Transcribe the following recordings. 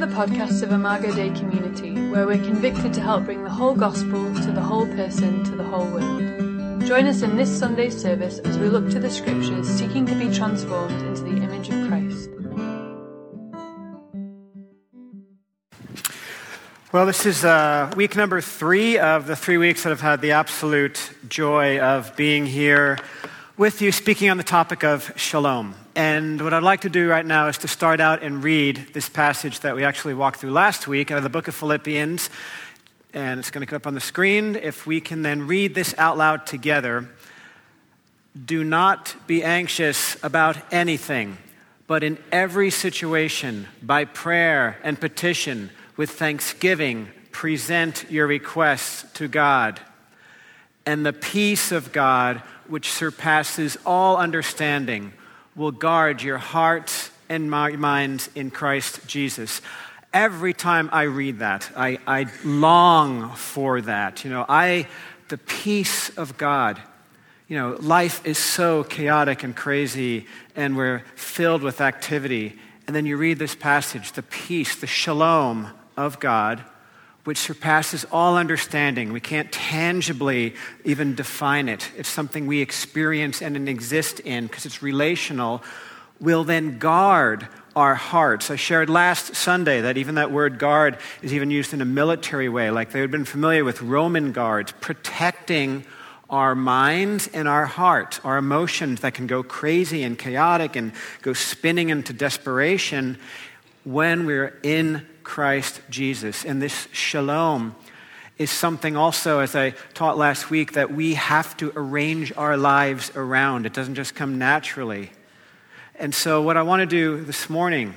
the podcast of Imago Dei Community, where we're convicted to help bring the whole gospel to the whole person, to the whole world. Join us in this Sunday's service as we look to the scriptures, seeking to be transformed into the image of Christ. Well, this is uh, week number three of the three weeks that I've had the absolute joy of being here with you, speaking on the topic of shalom. And what I'd like to do right now is to start out and read this passage that we actually walked through last week out of the book of Philippians. And it's going to come up on the screen. If we can then read this out loud together. Do not be anxious about anything, but in every situation, by prayer and petition, with thanksgiving, present your requests to God. And the peace of God, which surpasses all understanding, will guard your hearts and minds in Christ Jesus. Every time I read that, I, I long for that. You know, I, the peace of God. You know, life is so chaotic and crazy, and we're filled with activity. And then you read this passage, the peace, the shalom of God, which surpasses all understanding. We can't tangibly even define it. It's something we experience and exist in because it's relational, will then guard our hearts. I shared last Sunday that even that word guard is even used in a military way, like they had been familiar with Roman guards, protecting our minds and our hearts, our emotions that can go crazy and chaotic and go spinning into desperation when we're in Christ Jesus. And this shalom is something also, as I taught last week, that we have to arrange our lives around. It doesn't just come naturally. And so, what I want to do this morning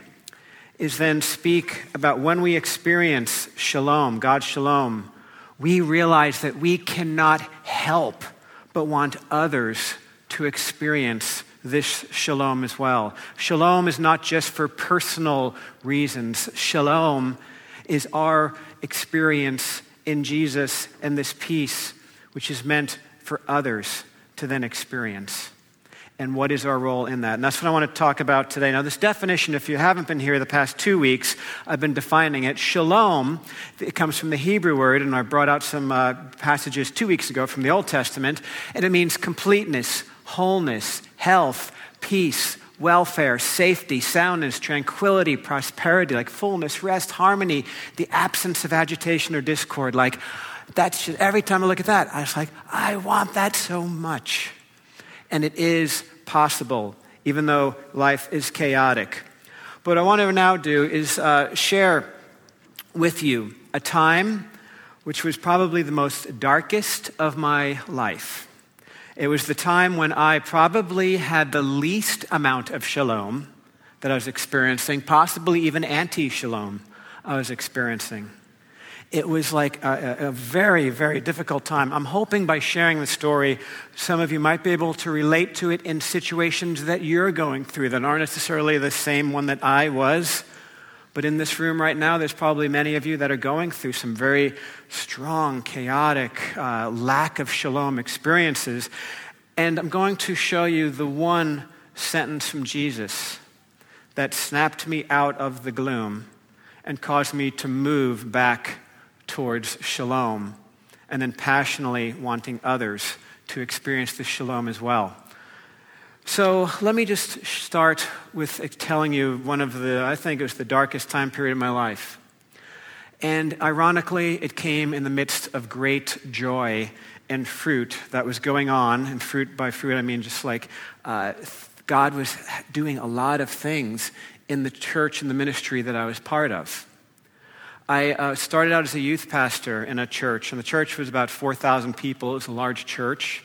is then speak about when we experience shalom, God's shalom, we realize that we cannot help but want others to experience this shalom as well. Shalom is not just for personal reasons, shalom is our experience in Jesus and this peace, which is meant for others to then experience. And what is our role in that? And that's what I want to talk about today. Now, this definition, if you haven't been here the past two weeks, I've been defining it. Shalom, it comes from the Hebrew word, and I brought out some uh, passages two weeks ago from the Old Testament, and it means completeness, wholeness, health, peace, welfare, safety, soundness, tranquility, prosperity, like fullness, rest, harmony, the absence of agitation or discord. Like, that's just, every time I look at that, I was like, I want that so much. And it is possible, even though life is chaotic. But what I want to now do is uh, share with you a time which was probably the most darkest of my life. It was the time when I probably had the least amount of shalom that I was experiencing, possibly even anti shalom I was experiencing. It was like a, a, very, very difficult time. I'm hoping by sharing the story, some of you might be able to relate to it in situations that you're going through that aren't necessarily the same one that I was. But in this room right now, there's probably many of you that are going through some very strong, chaotic, uh, lack of shalom experiences. And I'm going to show you the one sentence from Jesus that snapped me out of the gloom and caused me to move back towards shalom and then passionately wanting others to experience the shalom as well. So let me just start with telling you one of the, I think it was the darkest time period of my life. And ironically, it came in the midst of great joy and fruit that was going on. And fruit by fruit, I mean just like uh, God was doing a lot of things in the church and the ministry that I was part of. I uh, started out as a youth pastor in a church, and the church was about 4,000 people. It was a large church.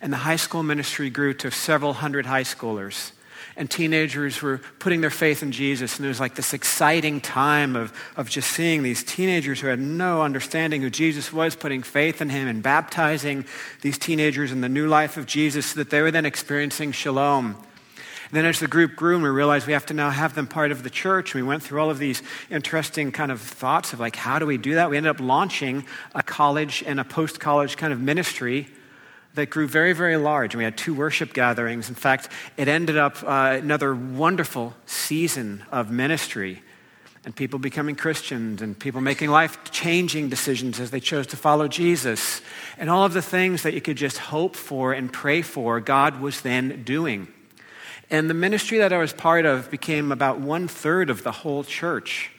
And the high school ministry grew to several hundred high schoolers. And teenagers were putting their faith in Jesus. And it was like this exciting time of, of just seeing these teenagers who had no understanding who Jesus was, putting faith in him and baptizing these teenagers in the new life of Jesus so that they were then experiencing shalom. And then as the group grew and we realized we have to now have them part of the church, we went through all of these interesting kind of thoughts of like, how do we do that? We ended up launching a college and a post college kind of ministry that grew very, very large. And we had two worship gatherings. In fact, it ended up uh, another wonderful season of ministry. and people becoming Christians and people making life changing decisions as they chose to follow Jesus. And all of the things that you could just hope for and pray for, God was then doing. And the ministry that I was part of became about one third of the whole church.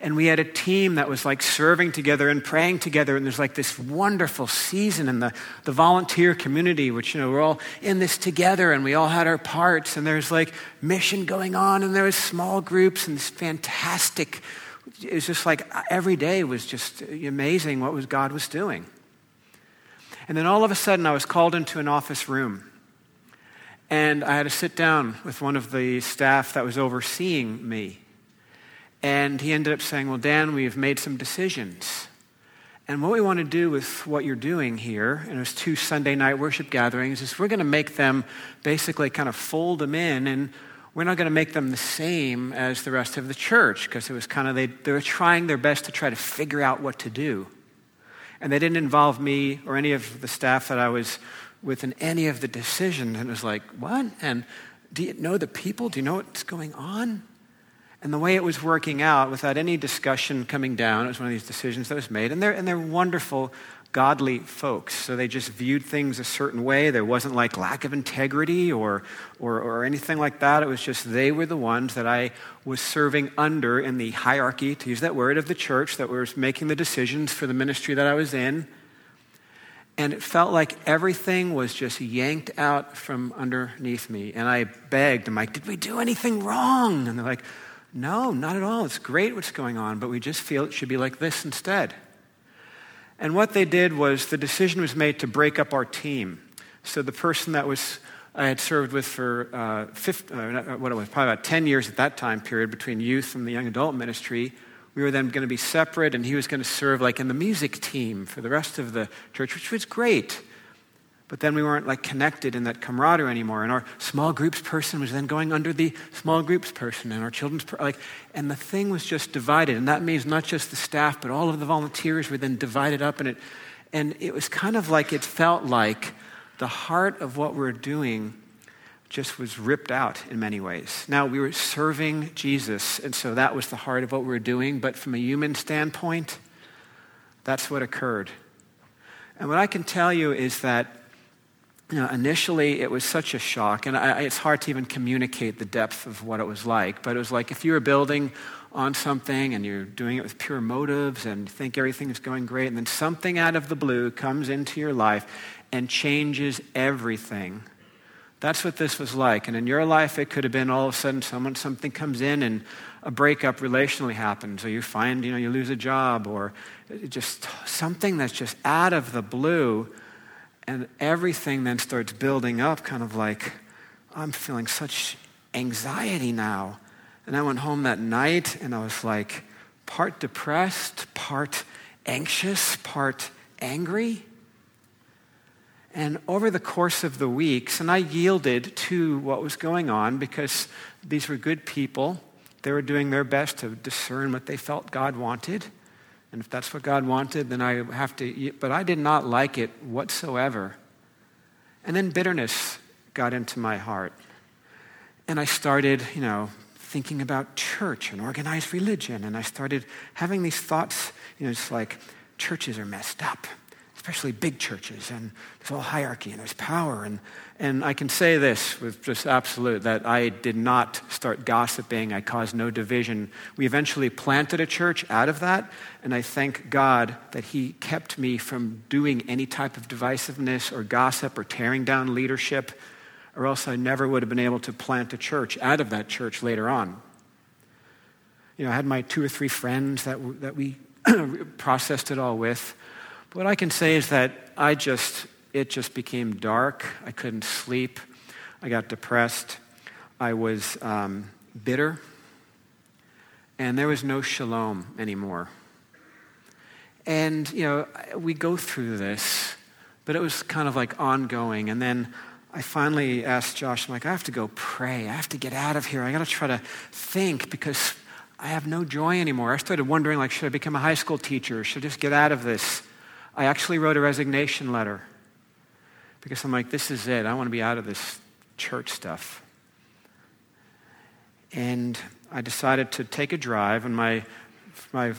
And we had a team that was like serving together and praying together. And there's like this wonderful season in the, the volunteer community, which, you know, we're all in this together and we all had our parts. And there's like mission going on and there was small groups and this fantastic, it was just like every day was just amazing what was God was doing. And then all of a sudden I was called into an office room. And I had to sit down with one of the staff that was overseeing me. And he ended up saying, Well, Dan, we've made some decisions. And what we want to do with what you're doing here, and there's two Sunday night worship gatherings, is we're going to make them basically kind of fold them in, and we're not going to make them the same as the rest of the church, because it was kind of, they, they were trying their best to try to figure out what to do. And they didn't involve me or any of the staff that I was with in any of the decisions. And it was like, what? And do you know the people? Do you know what's going on? And the way it was working out, without any discussion coming down, it was one of these decisions that was made. And they're, and they're wonderful, godly folks. So they just viewed things a certain way. There wasn't like lack of integrity or, or, or anything like that. It was just they were the ones that I was serving under in the hierarchy, to use that word, of the church that was making the decisions for the ministry that I was in. And it felt like everything was just yanked out from underneath me. And I begged, I'm like, did we do anything wrong? And they're like, no, not at all. It's great what's going on, but we just feel it should be like this instead. And what they did was the decision was made to break up our team. So the person that was I had served with for uh, 50, uh, what it was probably about 10 years at that time period between youth and the young adult ministry. We were then going to be separate, and he was going to serve like in the music team for the rest of the church, which was great. But then we weren't like connected in that camaraderie anymore. And our small groups person was then going under the small groups person and our children's, per- like, and the thing was just divided. And that means not just the staff, but all of the volunteers were then divided up. And it, and it was kind of like it felt like the heart of what we're doing just was ripped out in many ways. Now, we were serving Jesus, and so that was the heart of what we were doing. But from a human standpoint, that's what occurred. And what I can tell you is that you know, initially it was such a shock, and I, it's hard to even communicate the depth of what it was like. But it was like if you were building on something and you're doing it with pure motives and think everything is going great, and then something out of the blue comes into your life and changes everything. That's what this was like. And in your life, it could have been all of a sudden someone, something comes in and a breakup relationally happens, or you find, you know, you lose a job, or just something that's just out of the blue and everything then starts building up, kind of like, I'm feeling such anxiety now. And I went home that night and I was like, part depressed, part anxious, part angry. And over the course of the weeks, and I yielded to what was going on because these were good people. They were doing their best to discern what they felt God wanted. And if that's what God wanted, then I have to, but I did not like it whatsoever. And then bitterness got into my heart. And I started, you know, thinking about church and organized religion. And I started having these thoughts, you know, it's like churches are messed up especially big churches, and there's all hierarchy and there's power. And, and I can say this with just absolute that I did not start gossiping. I caused no division. We eventually planted a church out of that, and I thank God that He kept me from doing any type of divisiveness or gossip or tearing down leadership, or else I never would have been able to plant a church out of that church later on. You know, I had my two or three friends that, that we processed it all with. What I can say is that I just, it just became dark. I couldn't sleep. I got depressed. I was um, bitter. And there was no shalom anymore. And, you know, we go through this, but it was kind of like ongoing. And then I finally asked Josh, I'm like, I have to go pray. I have to get out of here. I got to try to think because I have no joy anymore. I started wondering, like, should I become a high school teacher? Should I just get out of this? I actually wrote a resignation letter because I'm like, this is it. I want to be out of this church stuff. And I decided to take a drive, and my, my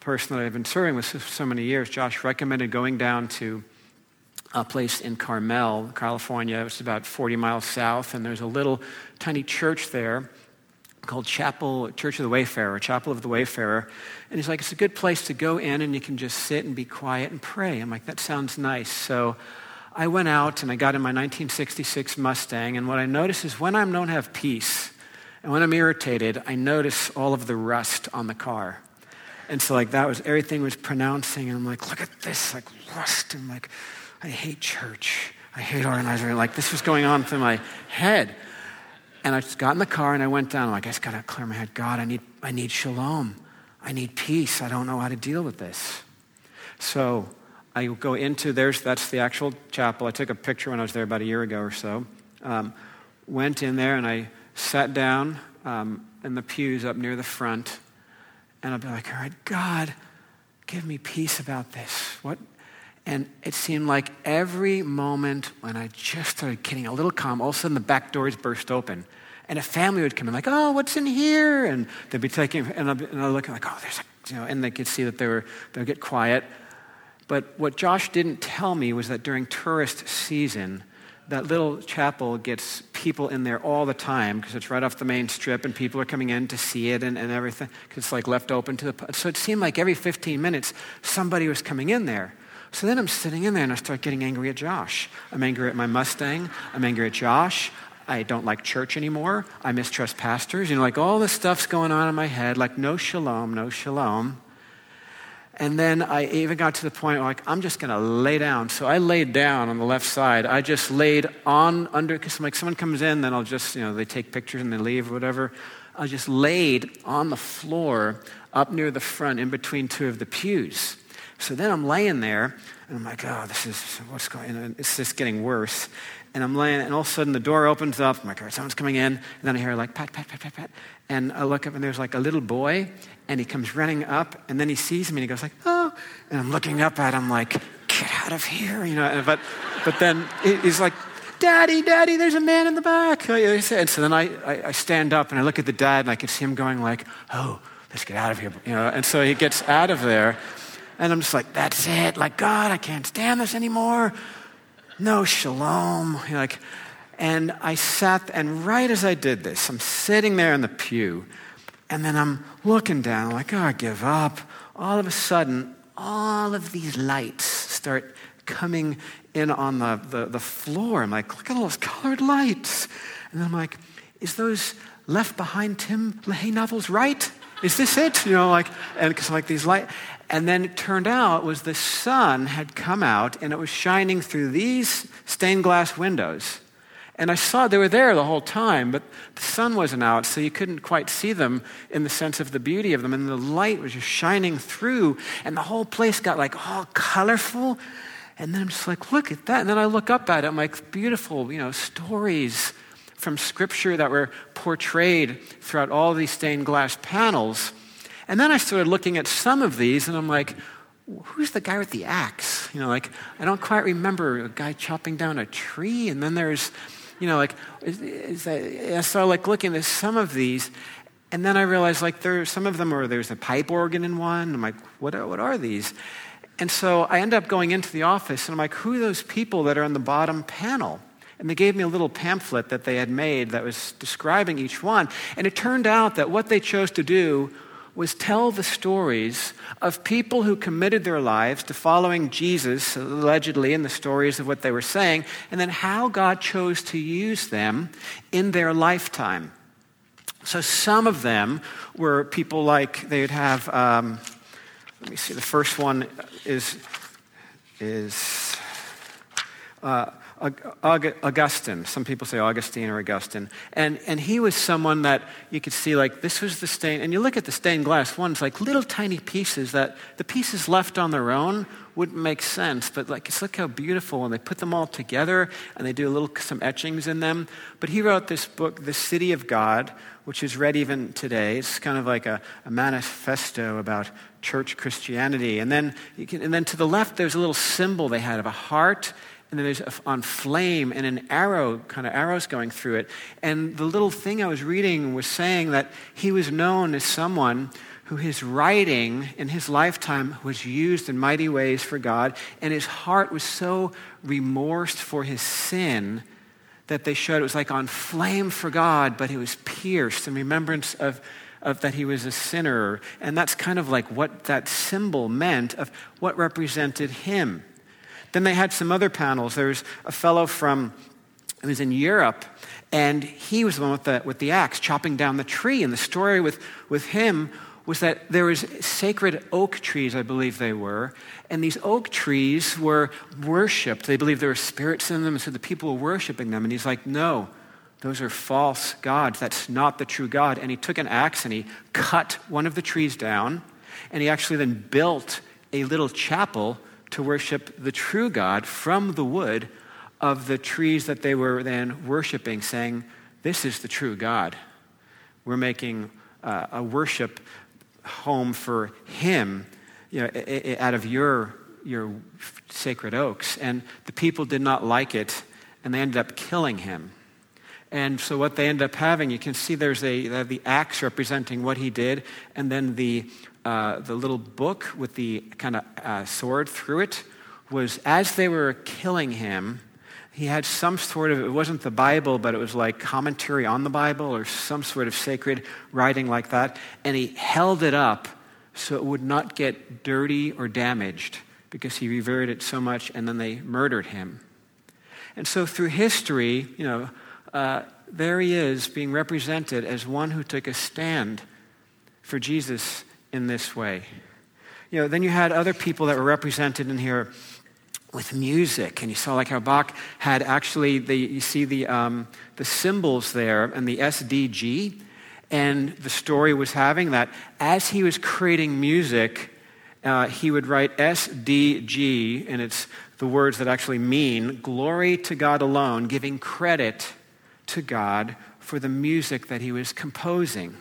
person that I've been serving with so many years, Josh, recommended going down to a place in Carmel, California. It's about 40 miles south, and there's a little tiny church there called Chapel Church of the Wayfarer, Chapel of the Wayfarer. And he's like, it's a good place to go in and you can just sit and be quiet and pray. I'm like, that sounds nice. So I went out and I got in my 1966 Mustang, and what I notice is when I don't have peace and when I'm irritated, I notice all of the rust on the car. And so like that was everything was pronouncing, and I'm like, look at this, like rust. And like, I hate church. I hate organizing. Like this was going on through my head. And I just got in the car and I went down. I'm like, I just got to clear my head. God, I need, I need shalom. I need peace. I don't know how to deal with this. So I go into there's that's the actual chapel. I took a picture when I was there about a year ago or so. Um, went in there and I sat down um, in the pews up near the front, and I'd be like, "All right, God, give me peace about this. What and it seemed like every moment when I just started getting a little calm, all of a sudden the back doors burst open. And a family would come in, like, oh, what's in here? And they'd be taking, and I'd, and I'd look like, oh, there's a, you know, and they could see that they were, they'd get quiet. But what Josh didn't tell me was that during tourist season, that little chapel gets people in there all the time because it's right off the main strip and people are coming in to see it and, and everything because it's like left open to the so it seemed like every 15 minutes somebody was coming in there so then I'm sitting in there and I start getting angry at Josh. I'm angry at my Mustang. I'm angry at Josh. I don't like church anymore. I mistrust pastors. You know, like all this stuff's going on in my head, like no shalom, no shalom. And then I even got to the point where, like, I'm just going to lay down. So I laid down on the left side. I just laid on under, because like someone comes in, then I'll just, you know, they take pictures and they leave or whatever. I just laid on the floor up near the front in between two of the pews. So then I'm laying there, and I'm like, oh, this is what's going on. It's just getting worse. And I'm laying, and all of a sudden the door opens up. I'm like, all right, someone's coming in. And then I hear like pat, pat, pat, pat, pat. And I look up, and there's like a little boy, and he comes running up, and then he sees me, and he goes like, oh. And I'm looking up at him like, get out of here, you know. But, but then he's like, Daddy, Daddy, there's a man in the back. Oh, and so then I, I, I stand up, and I look at the dad, and I can see him going like, oh, let's get out of here, you know. And so he gets out of there. And I'm just like, that's it. Like, God, I can't stand this anymore. No shalom. Like, and I sat, and right as I did this, I'm sitting there in the pew, and then I'm looking down, like, oh, I give up. All of a sudden, all of these lights start coming in on the, the, the floor. I'm like, look at all those colored lights. And then I'm like, is those left behind Tim LaHaye novels right? Is this it? You know, like, and because like these light, and then it turned out was the sun had come out and it was shining through these stained glass windows. And I saw they were there the whole time, but the sun wasn't out, so you couldn't quite see them in the sense of the beauty of them. And the light was just shining through, and the whole place got like all colorful. And then I'm just like, look at that. And then I look up at it, I'm like, beautiful, you know, stories from scripture that were portrayed throughout all these stained glass panels. And then I started looking at some of these, and I'm like, who's the guy with the axe? You know, like, I don't quite remember a guy chopping down a tree. And then there's, you know, like, is, is that, I started like looking at some of these, and then I realized like there, some of them are, there's a pipe organ in one. I'm like, what are, what are these? And so I end up going into the office, and I'm like, who are those people that are on the bottom panel? And they gave me a little pamphlet that they had made that was describing each one. And it turned out that what they chose to do was tell the stories of people who committed their lives to following Jesus, allegedly, in the stories of what they were saying, and then how God chose to use them in their lifetime. So some of them were people like they'd have. Um, let me see. The first one is is. Uh, Augustine. Some people say Augustine or Augustine. And, and he was someone that you could see, like, this was the stain. And you look at the stained glass ones, like little tiny pieces that the pieces left on their own wouldn't make sense. But, like, just look how beautiful. And they put them all together and they do a little, some etchings in them. But he wrote this book, The City of God, which is read even today. It's kind of like a, a manifesto about church Christianity. And then, can, and then to the left, there's a little symbol they had of a heart and then there's on flame and an arrow, kind of arrows going through it. And the little thing I was reading was saying that he was known as someone who his writing in his lifetime was used in mighty ways for God, and his heart was so remorsed for his sin that they showed it was like on flame for God, but it was pierced in remembrance of, of that he was a sinner. And that's kind of like what that symbol meant of what represented him. Then they had some other panels. There was a fellow from, he was in Europe, and he was the one with the, with the axe chopping down the tree. And the story with, with him was that there was sacred oak trees, I believe they were, and these oak trees were worshipped. They believed there were spirits in them, so the people were worshiping them. And he's like, no, those are false gods. That's not the true God. And he took an axe and he cut one of the trees down, and he actually then built a little chapel to worship the true God from the wood of the trees that they were then worshiping, saying, This is the true God. We're making uh, a worship home for him you know, out of your, your sacred oaks. And the people did not like it, and they ended up killing him. And so, what they end up having, you can see there's a, the axe representing what he did, and then the, uh, the little book with the kind of uh, sword through it was as they were killing him, he had some sort of, it wasn't the Bible, but it was like commentary on the Bible or some sort of sacred writing like that. And he held it up so it would not get dirty or damaged because he revered it so much, and then they murdered him. And so through history, you know, uh, there he is being represented as one who took a stand for Jesus in this way. You know, then you had other people that were represented in here with music. And you saw like how Bach had actually, the, you see the, um, the symbols there and the SDG. And the story was having that as he was creating music, uh, he would write SDG, and it's the words that actually mean glory to God alone, giving credit to God for the music that he was composing.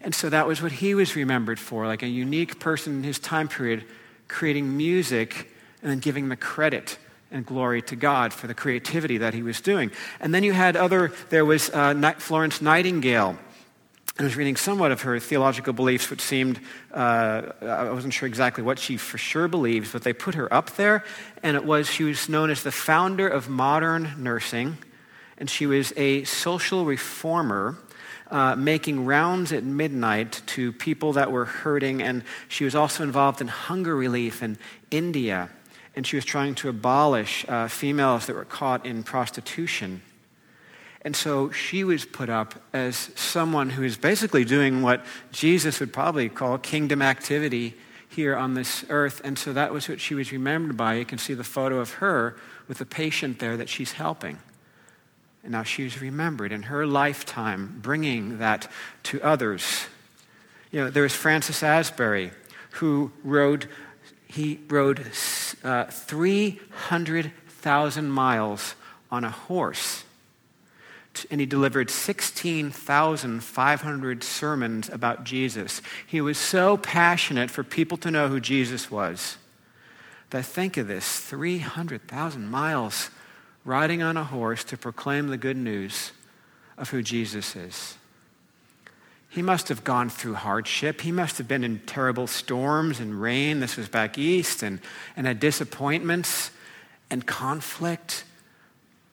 And so that was what he was remembered for, like a unique person in his time period creating music and then giving the credit and glory to God for the creativity that he was doing. And then you had other, there was uh, Florence Nightingale. I was reading somewhat of her theological beliefs, which seemed, uh, I wasn't sure exactly what she for sure believes, but they put her up there. And it was, she was known as the founder of modern nursing, and she was a social reformer. Uh, making rounds at midnight to people that were hurting, and she was also involved in hunger relief in India and she was trying to abolish uh, females that were caught in prostitution. And so she was put up as someone who is basically doing what Jesus would probably call kingdom activity here on this earth. And so that was what she was remembered by. You can see the photo of her with a patient there that she's helping. And now she's remembered in her lifetime, bringing that to others. You know, there was Francis Asbury, who rode he rode uh, 300,000 miles on a horse. And he delivered 16,500 sermons about Jesus. He was so passionate for people to know who Jesus was that think of this 300,000 miles riding on a horse to proclaim the good news of who Jesus is. He must have gone through hardship. He must have been in terrible storms and rain. This was back east, and, and had disappointments and conflict,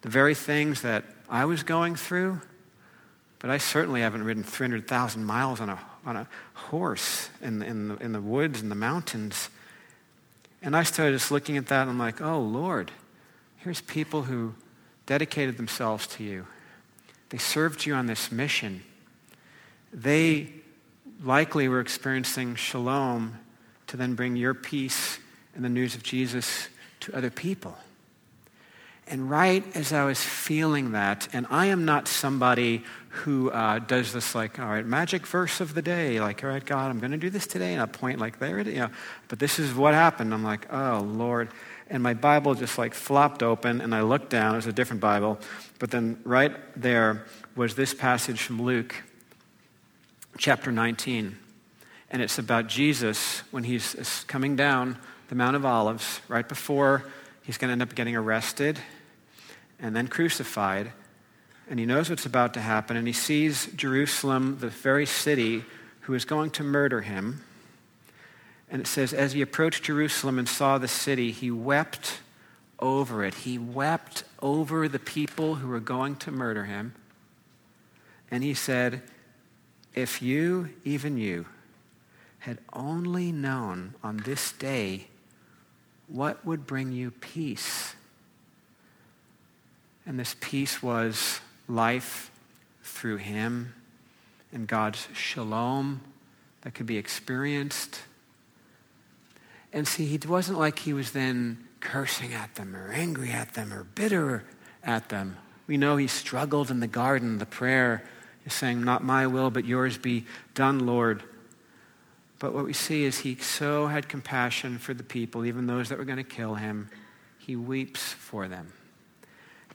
the very things that I was going through. But I certainly haven't ridden 300,000 miles on a, on a horse in, in, the, in the woods and the mountains. And I started just looking at that and I'm like, oh, Lord, here's people who dedicated themselves to you. They served you on this mission they likely were experiencing shalom to then bring your peace and the news of Jesus to other people. And right as I was feeling that, and I am not somebody who uh, does this like, all right, magic verse of the day, like, all right, God, I'm going to do this today, and I point like there, you know. But this is what happened. I'm like, oh Lord, and my Bible just like flopped open, and I looked down. It was a different Bible, but then right there was this passage from Luke chapter 19. And it's about Jesus when he's coming down the Mount of Olives, right before he's going to end up getting arrested and then crucified. And he knows what's about to happen, and he sees Jerusalem, the very city, who is going to murder him. And it says, as he approached Jerusalem and saw the city, he wept over it. He wept over the people who were going to murder him. And he said, If you, even you, had only known on this day what would bring you peace. And this peace was life through him and God's shalom that could be experienced. And see, he wasn't like he was then cursing at them or angry at them or bitter at them. We know he struggled in the garden. The prayer is saying, Not my will, but yours be done, Lord. But what we see is he so had compassion for the people, even those that were going to kill him. He weeps for them.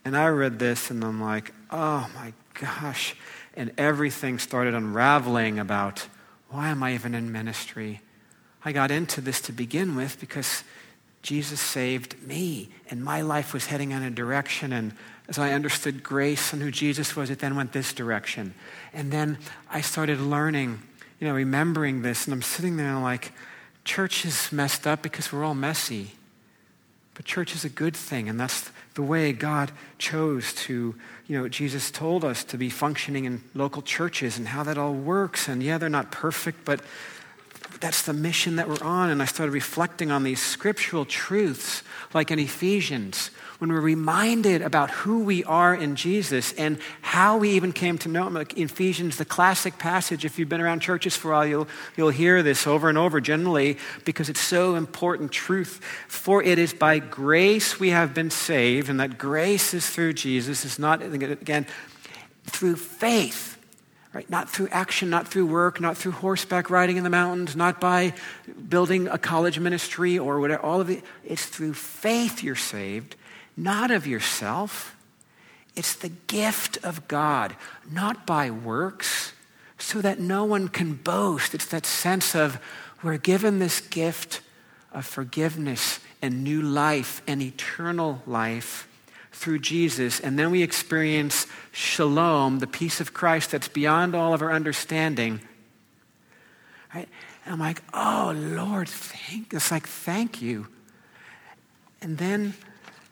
And I read this and I'm like, oh my gosh. And everything started unraveling about why am I even in ministry? I got into this to begin with because Jesus saved me and my life was heading in a direction. And as I understood grace and who Jesus was, it then went this direction. And then I started learning, you know, remembering this. And I'm sitting there like, church is messed up because we're all messy. But church is a good thing, and that's the way God chose to, you know, Jesus told us to be functioning in local churches and how that all works. And yeah, they're not perfect, but that's the mission that we're on. And I started reflecting on these scriptural truths, like in Ephesians, when we're reminded about who we are in Jesus and how we even came to know him. Like Ephesians, the classic passage, if you've been around churches for a while, you'll, you'll hear this over and over generally because it's so important truth. For it is by grace we have been saved, and that grace is through Jesus. It's not, again, through faith. Right? Not through action, not through work, not through horseback riding in the mountains, not by building a college ministry or whatever. All of it. It's through faith you're saved, not of yourself. It's the gift of God, not by works, so that no one can boast. It's that sense of we're given this gift of forgiveness and new life and eternal life through Jesus, and then we experience shalom, the peace of Christ that's beyond all of our understanding. Right? And I'm like, oh Lord, thank it's like thank you. And then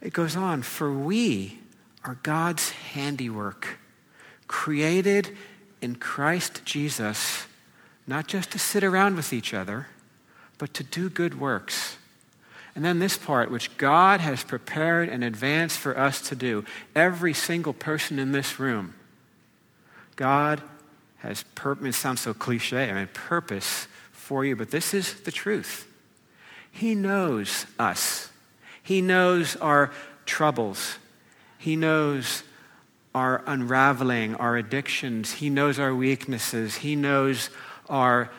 it goes on, for we are God's handiwork, created in Christ Jesus, not just to sit around with each other, but to do good works and then this part, which God has prepared in advance for us to do. Every single person in this room, God has purpose. It sounds so cliche. I mean, purpose for you, but this is the truth. He knows us. He knows our troubles. He knows our unraveling, our addictions. He knows our weaknesses. He knows our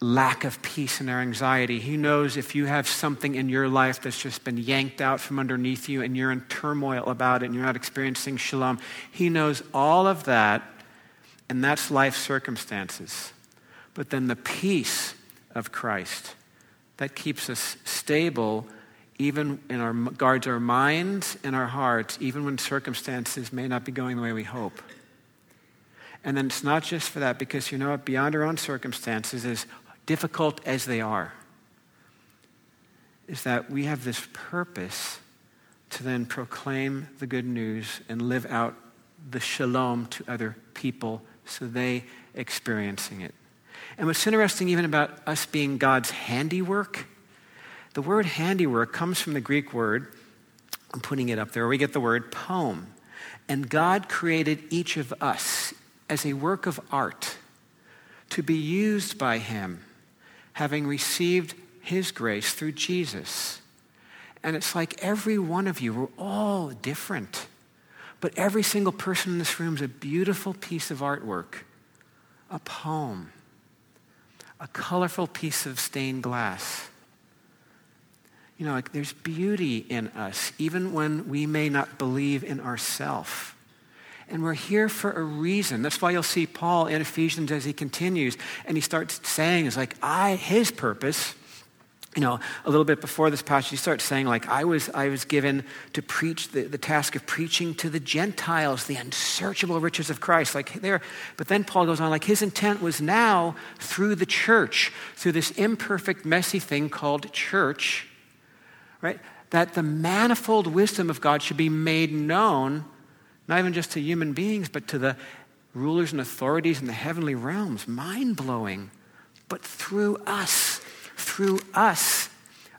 lack of peace and our anxiety. He knows if you have something in your life that's just been yanked out from underneath you and you're in turmoil about it and you're not experiencing shalom. He knows all of that, and that's life circumstances. But then the peace of Christ that keeps us stable even in our guards our minds and our hearts even when circumstances may not be going the way we hope and then it's not just for that because you know what beyond our own circumstances is difficult as they are, is that we have this purpose to then proclaim the good news and live out the shalom to other people so they experiencing it. And what's interesting even about us being God's handiwork, the word handiwork comes from the Greek word, I'm putting it up there, we get the word poem. And God created each of us as a work of art to be used by Him having received his grace through Jesus. And it's like every one of you, we're all different. But every single person in this room is a beautiful piece of artwork, a poem, a colorful piece of stained glass. You know, like there's beauty in us, even when we may not believe in ourselves. And we're here for a reason. That's why you'll see Paul in Ephesians as he continues and he starts saying, "Is like, I, his purpose you know, a little bit before this passage, he starts saying, like, I was, I was given to preach the, the task of preaching to the Gentiles, the unsearchable riches of Christ. Like there, but then Paul goes on, like his intent was now through the church, through this imperfect, messy thing called church, right? That the manifold wisdom of God should be made known, not even just to human beings, but to the rulers and authorities in the heavenly realms. Mind blowing. But through us through us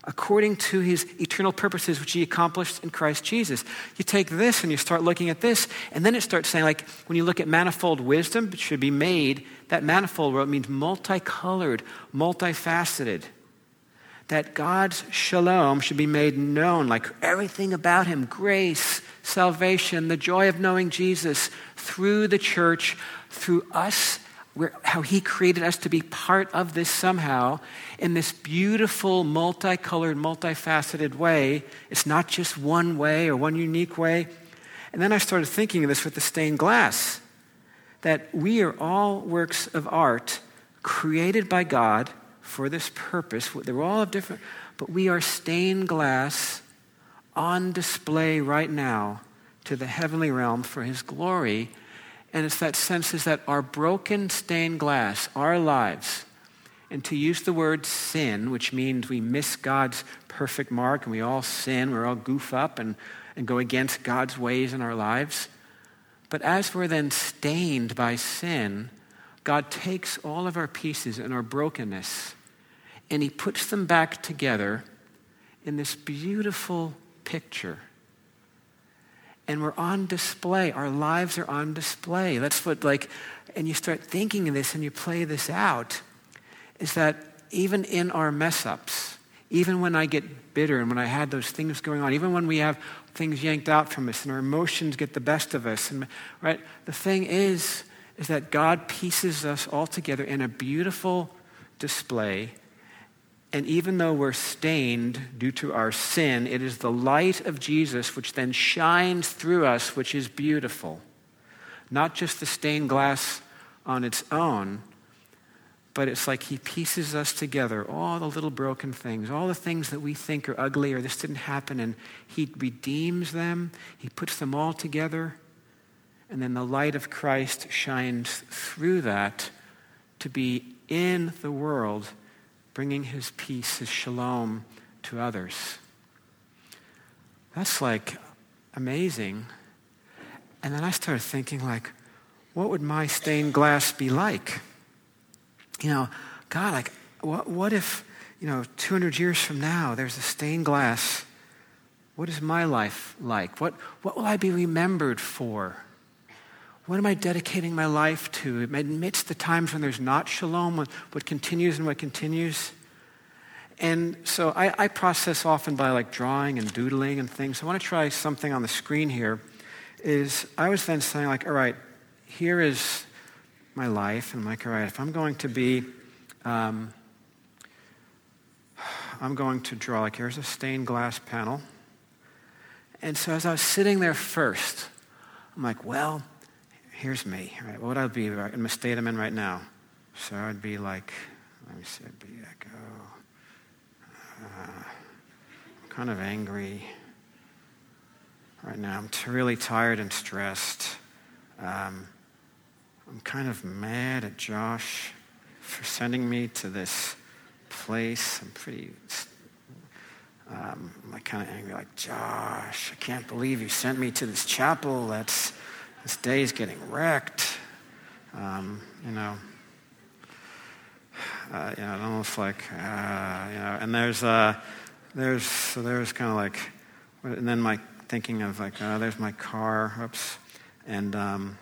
according to his eternal purposes, which he accomplished in Christ Jesus. You take this and you start looking at this, and then it starts saying, like, when you look at manifold wisdom, it should be made, that manifold means multicolored, multifaceted. That God's shalom should be made known, like everything about him grace, salvation, the joy of knowing Jesus through the church, through us how He created us to be part of this somehow in this beautiful, multicolored, multifaceted way. It's not just one way or one unique way. And then I started thinking of this with the stained glass that we are all works of art created by God for this purpose. They're all different, but we are stained glass on display right now to the heavenly realm for His glory and it's that sense is that our broken stained glass, our lives, and to use the word sin, which means we miss God's perfect mark and we all sin, we all goof up and, and go against God's ways in our lives. But as we're then stained by sin, God takes all of our pieces and our brokenness and He puts them back together in this beautiful picture and we're on display. Our lives are on display. That's what, like, and you start thinking of this and you play this out, is that even in our mess ups, even when I get bitter and when I had those things going on, even when we have things yanked out from us and our emotions get the best of us, and, right? The thing is, is that God pieces us all together in a beautiful display and even though we're stained due to our sin, it is the light of Jesus which then shines through us, which is beautiful. Not just the stained glass on its own, but it's like he pieces us together, all the little broken things, all the things that we think are ugly or this didn't happen, and he redeems them, he puts them all together, and then the light of Christ shines through that to be in the world bringing his peace, his shalom to others. That's like amazing. And then I started thinking, like, what would my stained glass be like? You know, God, like, what, what if, you know, 200 years from now, there's a stained glass? What is my life like? What, what will I be remembered for? What am I dedicating my life to amidst the times when there's not shalom, what continues and what continues? And so I, I, process often by like drawing and doodling and things. I want to try something on the screen here. Is I was then saying like, all right, here is my life, and I'm like, all right, if I'm going to be, um, I'm going to draw like here's a stained glass panel. And so as I was sitting there first, I'm like, well, here's me. Right? What would I be in the state I'm in right now? So I'd be like, let me see, I'd be echo. Uh, I'm kind of angry right now. I'm t- really tired and stressed. Um, I'm kind of mad at Josh for sending me to this place. I'm pretty, um, I'm like kind of angry, like, Josh, I can't believe you sent me to this chapel. That's, this day is getting wrecked. Um, you know, uh, you know, almost like, uh, you know, and there's, uh, there's, so there's kind of like, and then my thinking of like, uh, there's my car, oops, and, um,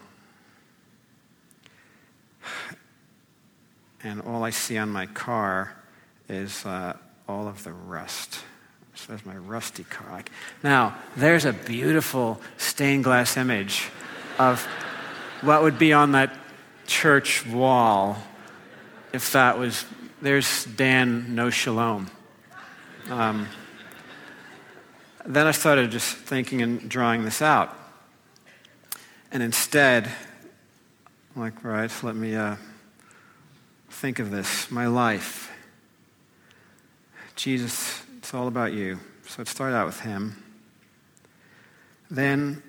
and all I see on my car is uh, all of the rust. So there's my rusty car. Like, now, there's a beautiful stained glass image of what would be on that church wall if that was, there's Dan, no shalom. Um, then I started just thinking and drawing this out. And instead, I'm like, right, let me uh, think of this. My life. Jesus, it's all about you. So it started out with him. Then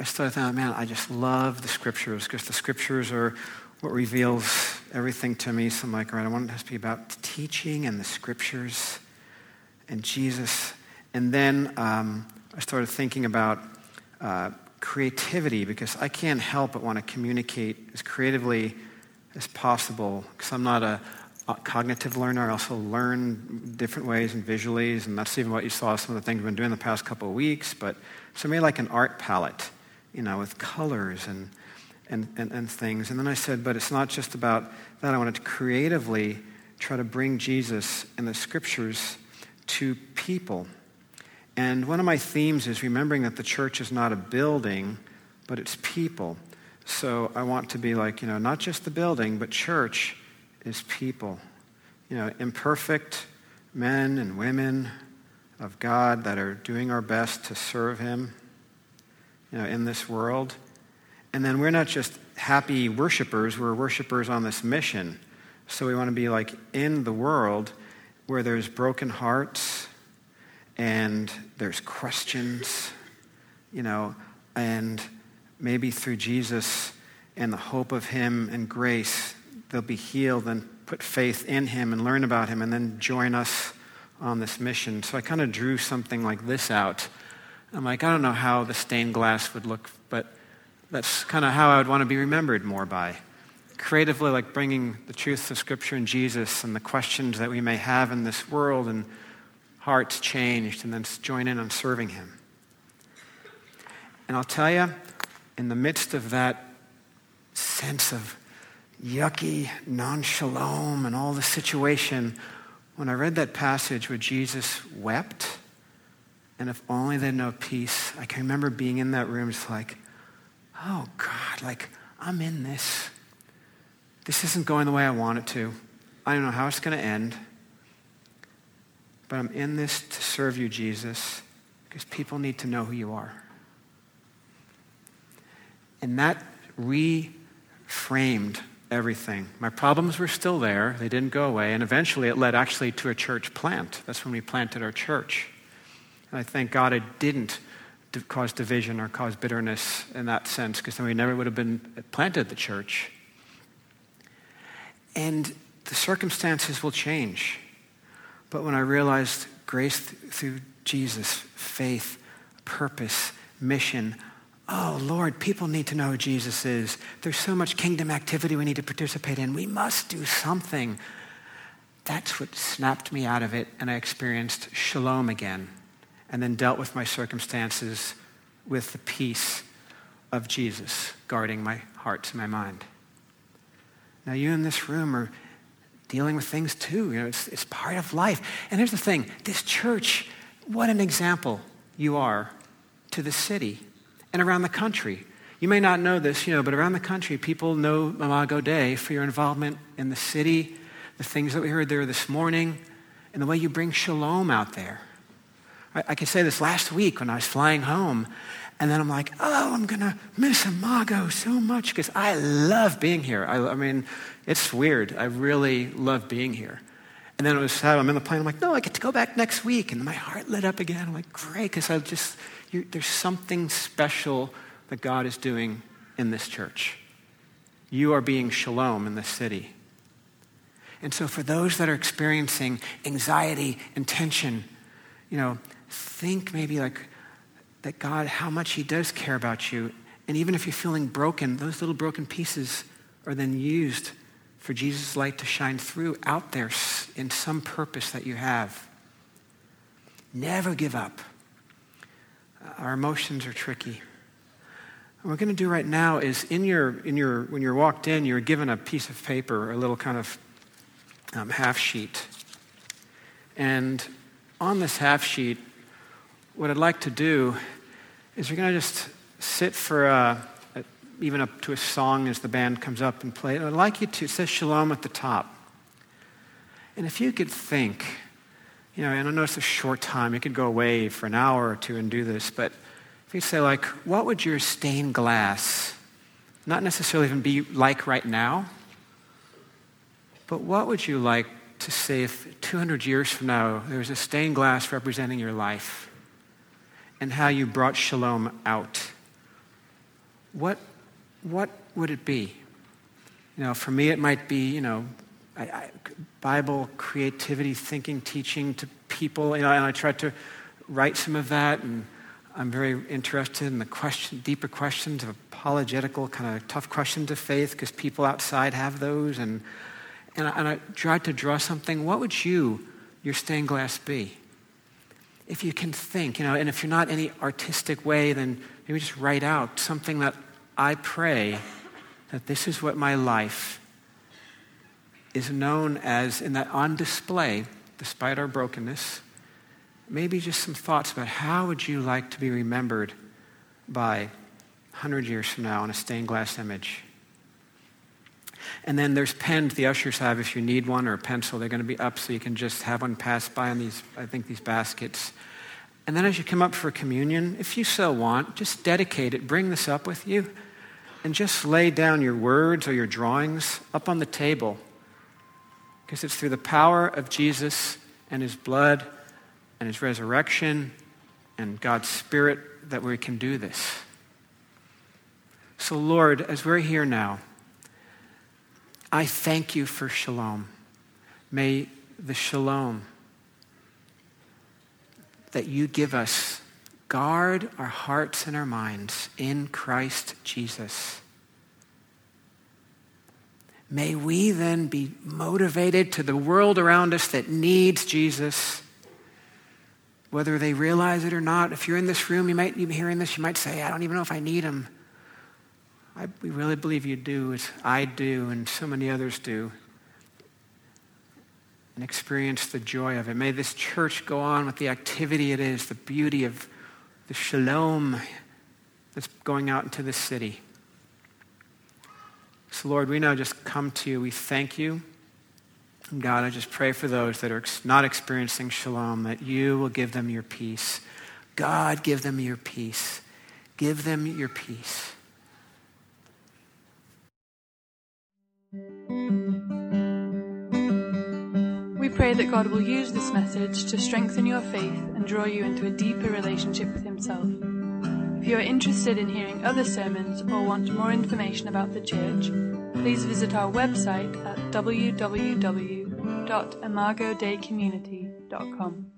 I started thinking, man, I just love the scriptures because the scriptures are what reveals everything to me. So I'm like, all right, I want it to be about teaching and the scriptures and Jesus. And then um, I started thinking about uh, creativity because I can't help but want to communicate as creatively as possible because I'm not a, a, cognitive learner. I also learn different ways and visually, and that's even what you saw some of the things we've been doing the past couple of weeks. But so maybe like an art palette, you know, with colors and, and, and, and things. And then I said, but it's not just about that. I wanted to creatively try to bring Jesus and the scriptures to people. And one of my themes is remembering that the church is not a building, but it's people. So I want to be like, you know, not just the building, but church is people. You know, imperfect men and women of God that are doing our best to serve Him, you know, in this world. And then we're not just happy worshipers, we're worshipers on this mission. So we want to be like in the world where there's broken hearts and there's questions, you know, and maybe through Jesus and the hope of Him and grace, they'll be healed and put faith in Him and learn about Him and then join us on this mission. So I kind of drew something like this out. I'm like, I don't know how the stained glass would look, but that's kind of how I would want to be remembered more by. Creatively, like bringing the truth of Scripture and Jesus and the questions that we may have in this world and hearts changed, and then join in on serving Him. And I'll tell you, in the midst of that sense of yucky non shalom and all the situation, when I read that passage where Jesus wept, and if only they'd know peace, I can remember being in that room, just like, oh God, like, I'm in this. This isn't going the way I want it to. I don't know how it's going to end. But I'm in this to serve you, Jesus, because people need to know who you are. And that reframed everything. My problems were still there, they didn't go away, and eventually it led actually to a church plant. That's when we planted our church. And I thank God it didn't cause division or cause bitterness in that sense, because then we never would have been uh, planted the church. And the circumstances will change. But when I realized grace through Jesus, faith, purpose, mission, Oh, Lord, people need to know who Jesus is. There's so much kingdom activity we need to participate in. We must do something. That's what snapped me out of it, and I experienced shalom again, and then dealt with my circumstances with the peace of Jesus guarding my heart and my mind. Now, you in this room are dealing with things too. You know, it's, it's part of life. And here's the thing this church, what an example you are to the city and around the country. You may not know this, you know, but around the country, people know Imago Dei for your involvement in the city, the things that we heard there this morning, and the way you bring shalom out there. I, I can say this last week when I was flying home, and then I'm like, oh, I'm going to miss Imago so much because I love being here. I, I, mean, it's weird. I really love being here. And then it was sad. I'm in the plane. I'm like, no, I get to go back next week. And my heart lit up again. I'm like, great, because I just, there's something special that God is doing in this church. You are being shalom in this city. And so, for those that are experiencing anxiety and tension, you know, think maybe like that God, how much He does care about you. And even if you're feeling broken, those little broken pieces are then used for Jesus' light to shine through out there in some purpose that you have. Never give up. Our emotions are tricky. What we're going to do right now is in your, in your, when you're walked in, you're given a piece of paper, a little kind of um, half sheet. And on this half sheet, what I'd like to do is you're going to just sit for uh, even up to a song as the band comes up and play. I'd like you to, it says shalom at the top. And if you could think, you know, and I know it's a short time. You could go away for an hour or two and do this, but if you say, like, what would your stained glass not necessarily even be like right now, but what would you like to say if 200 years from now there was a stained glass representing your life and how you brought shalom out, what, what would it be? You know, for me, it might be, you know, I, I, Bible, creativity, thinking, teaching to people. You know, and I tried to write some of that, and I'm very interested in the question, deeper questions of apologetical, kind of tough questions of faith, because people outside have those. And, and, I, and I tried to draw something. What would you, your stained glass, be? If you can think, you know, and if you're not any artistic way, then maybe just write out something that I pray that this is what my life is known as, in that on display, despite our brokenness. Maybe just some thoughts about how would you like to be remembered by 100 years from now in a stained glass image. And then there's pens the ushers have if you need one or a pencil. They're going to be up so you can just have one pass by on these, I think, these baskets. And then as you come up for communion, if you so want, just dedicate it. Bring this up with you and just lay down your words or your drawings up on the table. Because it's through the power of Jesus and his blood and his resurrection and God's Spirit that we can do this. So, Lord, as we're here now, I thank you for shalom. May the shalom that you give us guard our hearts and our minds in Christ Jesus. May we then be motivated to the world around us that needs Jesus, whether they realize it or not. If you're in this room, you might be hearing this, you might say, I don't even know if I need him. I, we really believe you do, as I do, and so many others do. And experience the joy of it. May this church go on with the activity it is, the beauty of the shalom that's going out into the city. So, Lord, we now just come to you. We thank you. And God, I just pray for those that are not experiencing shalom, that you will give them your peace. God, give them your peace. Give them your peace. We pray that God will use this message to strengthen your faith and draw you into a deeper relationship with Himself. If you are interested in hearing other sermons or want more information about the church, please visit our website at www.imagodeicommunity.com.